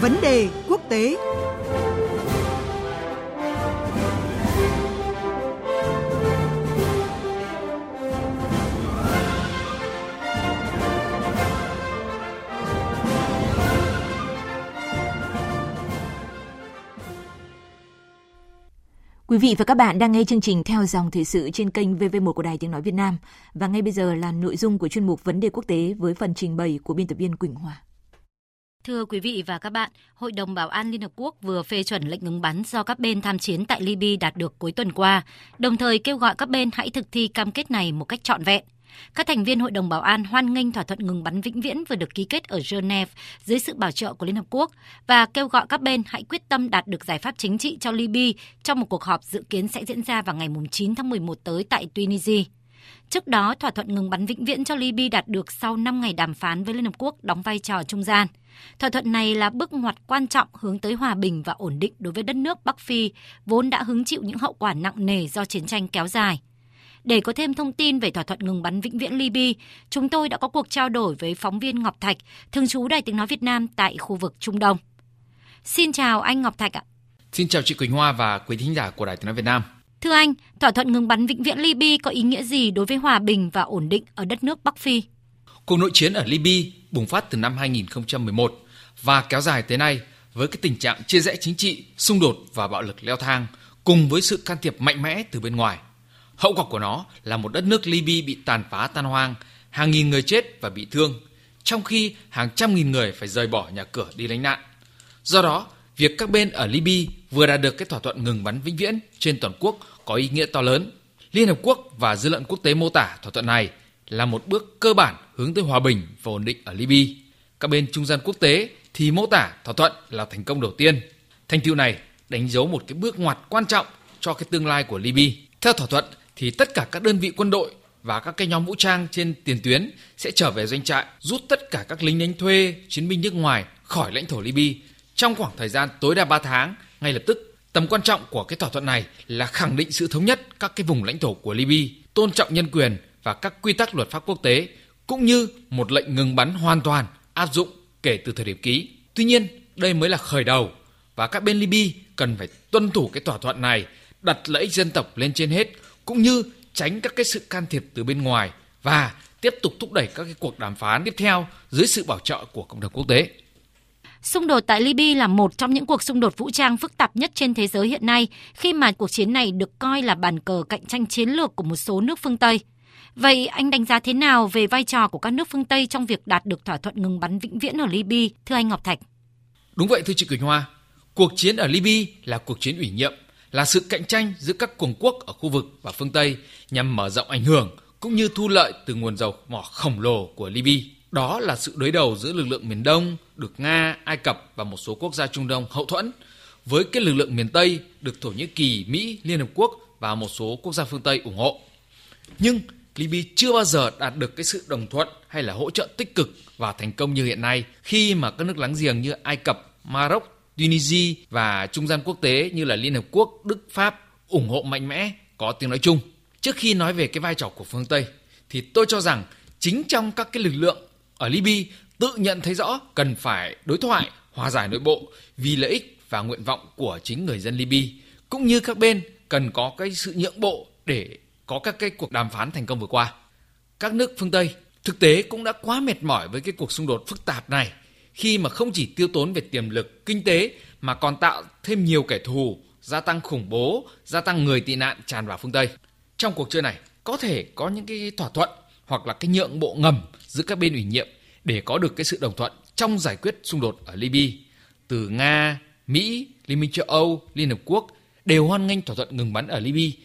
Vấn đề quốc tế Quý vị và các bạn đang nghe chương trình theo dòng thời sự trên kênh VV1 của Đài Tiếng Nói Việt Nam. Và ngay bây giờ là nội dung của chuyên mục Vấn đề quốc tế với phần trình bày của biên tập viên Quỳnh Hòa. Thưa quý vị và các bạn, Hội đồng Bảo an Liên Hợp Quốc vừa phê chuẩn lệnh ngừng bắn do các bên tham chiến tại Libya đạt được cuối tuần qua, đồng thời kêu gọi các bên hãy thực thi cam kết này một cách trọn vẹn. Các thành viên Hội đồng Bảo an hoan nghênh thỏa thuận ngừng bắn vĩnh viễn vừa được ký kết ở Geneva dưới sự bảo trợ của Liên Hợp Quốc và kêu gọi các bên hãy quyết tâm đạt được giải pháp chính trị cho Libya trong một cuộc họp dự kiến sẽ diễn ra vào ngày 9 tháng 11 tới tại Tunisia. Trước đó, thỏa thuận ngừng bắn vĩnh viễn cho Libya đạt được sau 5 ngày đàm phán với Liên Hợp Quốc đóng vai trò trung gian. Thỏa thuận này là bước ngoặt quan trọng hướng tới hòa bình và ổn định đối với đất nước Bắc Phi, vốn đã hứng chịu những hậu quả nặng nề do chiến tranh kéo dài. Để có thêm thông tin về thỏa thuận ngừng bắn vĩnh viễn Libya, chúng tôi đã có cuộc trao đổi với phóng viên Ngọc Thạch, thường trú Đài Tiếng Nói Việt Nam tại khu vực Trung Đông. Xin chào anh Ngọc Thạch ạ. Xin chào chị Quỳnh Hoa và quý thính giả của Đài Tiếng Nói Việt Nam. Thưa anh, thỏa thuận ngừng bắn vĩnh viễn Libya có ý nghĩa gì đối với hòa bình và ổn định ở đất nước Bắc Phi? Cuộc nội chiến ở Libya bùng phát từ năm 2011 và kéo dài tới nay với cái tình trạng chia rẽ chính trị, xung đột và bạo lực leo thang cùng với sự can thiệp mạnh mẽ từ bên ngoài. Hậu quả của nó là một đất nước Libya bị tàn phá tan hoang, hàng nghìn người chết và bị thương, trong khi hàng trăm nghìn người phải rời bỏ nhà cửa đi lánh nạn. Do đó, việc các bên ở Libya vừa đạt được cái thỏa thuận ngừng bắn vĩnh viễn trên toàn quốc có ý nghĩa to lớn. Liên Hợp Quốc và dư luận quốc tế mô tả thỏa thuận này là một bước cơ bản hướng tới hòa bình và ổn định ở Libya. Các bên trung gian quốc tế thì mô tả thỏa thuận là thành công đầu tiên. Thành tựu này đánh dấu một cái bước ngoặt quan trọng cho cái tương lai của Libya. Theo thỏa thuận thì tất cả các đơn vị quân đội và các cái nhóm vũ trang trên tiền tuyến sẽ trở về doanh trại, rút tất cả các lính đánh thuê, chiến binh nước ngoài khỏi lãnh thổ Libya trong khoảng thời gian tối đa 3 tháng ngay lập tức. Tầm quan trọng của cái thỏa thuận này là khẳng định sự thống nhất các cái vùng lãnh thổ của Libya, tôn trọng nhân quyền và các quy tắc luật pháp quốc tế, cũng như một lệnh ngừng bắn hoàn toàn áp dụng kể từ thời điểm ký. Tuy nhiên, đây mới là khởi đầu và các bên Libya cần phải tuân thủ cái thỏa thuận này, đặt lợi ích dân tộc lên trên hết, cũng như tránh các cái sự can thiệp từ bên ngoài và tiếp tục thúc đẩy các cái cuộc đàm phán tiếp theo dưới sự bảo trợ của cộng đồng quốc tế. Xung đột tại Libya là một trong những cuộc xung đột vũ trang phức tạp nhất trên thế giới hiện nay, khi mà cuộc chiến này được coi là bàn cờ cạnh tranh chiến lược của một số nước phương Tây. Vậy anh đánh giá thế nào về vai trò của các nước phương Tây trong việc đạt được thỏa thuận ngừng bắn vĩnh viễn ở Libya, thưa anh Ngọc Thạch? Đúng vậy thưa chị Quỳnh Hoa, cuộc chiến ở Libya là cuộc chiến ủy nhiệm, là sự cạnh tranh giữa các cường quốc ở khu vực và phương Tây nhằm mở rộng ảnh hưởng cũng như thu lợi từ nguồn dầu mỏ khổng lồ của Libya. Đó là sự đối đầu giữa lực lượng miền Đông được Nga, Ai Cập và một số quốc gia Trung Đông hậu thuẫn với cái lực lượng miền Tây được Thổ Nhĩ Kỳ, Mỹ, Liên Hợp Quốc và một số quốc gia phương Tây ủng hộ. Nhưng Libya chưa bao giờ đạt được cái sự đồng thuận hay là hỗ trợ tích cực và thành công như hiện nay khi mà các nước láng giềng như Ai Cập, Maroc, Tunisia và trung gian quốc tế như là Liên Hợp Quốc, Đức, Pháp ủng hộ mạnh mẽ có tiếng nói chung. Trước khi nói về cái vai trò của phương Tây thì tôi cho rằng chính trong các cái lực lượng ở Libya tự nhận thấy rõ cần phải đối thoại, hòa giải nội bộ vì lợi ích và nguyện vọng của chính người dân Libya cũng như các bên cần có cái sự nhượng bộ để có các cái cuộc đàm phán thành công vừa qua. Các nước phương Tây thực tế cũng đã quá mệt mỏi với cái cuộc xung đột phức tạp này khi mà không chỉ tiêu tốn về tiềm lực kinh tế mà còn tạo thêm nhiều kẻ thù, gia tăng khủng bố, gia tăng người tị nạn tràn vào phương Tây. Trong cuộc chơi này có thể có những cái thỏa thuận hoặc là cái nhượng bộ ngầm giữa các bên ủy nhiệm để có được cái sự đồng thuận trong giải quyết xung đột ở Libya. Từ Nga, Mỹ, Liên minh châu Âu, Liên Hợp Quốc đều hoan nghênh thỏa thuận ngừng bắn ở Libya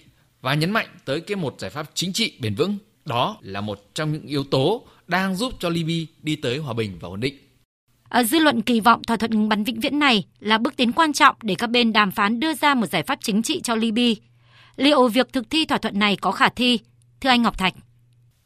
và nhấn mạnh tới cái một giải pháp chính trị bền vững. Đó là một trong những yếu tố đang giúp cho Libya đi tới hòa bình và ổn định. Ở dư luận kỳ vọng thỏa thuận ngừng bắn vĩnh viễn này là bước tiến quan trọng để các bên đàm phán đưa ra một giải pháp chính trị cho Libya. Liệu việc thực thi thỏa thuận này có khả thi? Thưa anh Ngọc Thạch.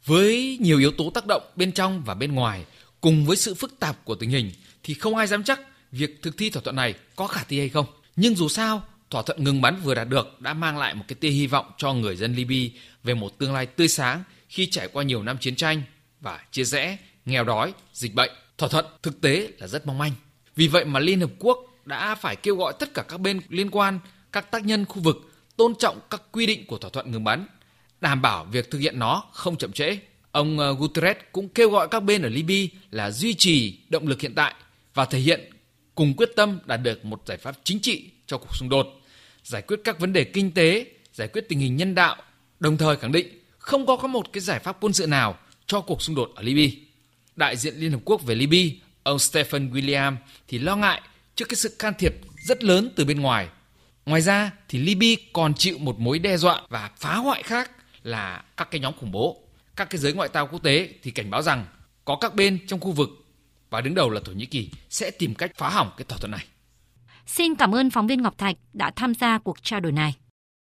Với nhiều yếu tố tác động bên trong và bên ngoài, cùng với sự phức tạp của tình hình thì không ai dám chắc việc thực thi thỏa thuận này có khả thi hay không. Nhưng dù sao, thỏa thuận ngừng bắn vừa đạt được đã mang lại một cái tia hy vọng cho người dân Libya về một tương lai tươi sáng khi trải qua nhiều năm chiến tranh và chia rẽ, nghèo đói, dịch bệnh. Thỏa thuận thực tế là rất mong manh. Vì vậy mà Liên Hợp Quốc đã phải kêu gọi tất cả các bên liên quan, các tác nhân khu vực tôn trọng các quy định của thỏa thuận ngừng bắn, đảm bảo việc thực hiện nó không chậm trễ. Ông ờ, Guterres cũng kêu gọi các bên ở Libya là duy trì động lực hiện tại và thể hiện cùng quyết tâm đạt được một giải pháp chính trị cho cuộc xung đột, giải quyết các vấn đề kinh tế, giải quyết tình hình nhân đạo, đồng thời khẳng định không có có một cái giải pháp quân sự nào cho cuộc xung đột ở Libya. Đại diện Liên Hợp Quốc về Libya, ông Stephen William thì lo ngại trước cái sự can thiệp rất lớn từ bên ngoài. Ngoài ra thì Libya còn chịu một mối đe dọa và phá hoại khác là các cái nhóm khủng bố. Các cái giới ngoại giao quốc tế thì cảnh báo rằng có các bên trong khu vực và đứng đầu là Thổ Nhĩ Kỳ sẽ tìm cách phá hỏng cái thỏa thuận này. Xin cảm ơn phóng viên Ngọc Thạch đã tham gia cuộc trao đổi này.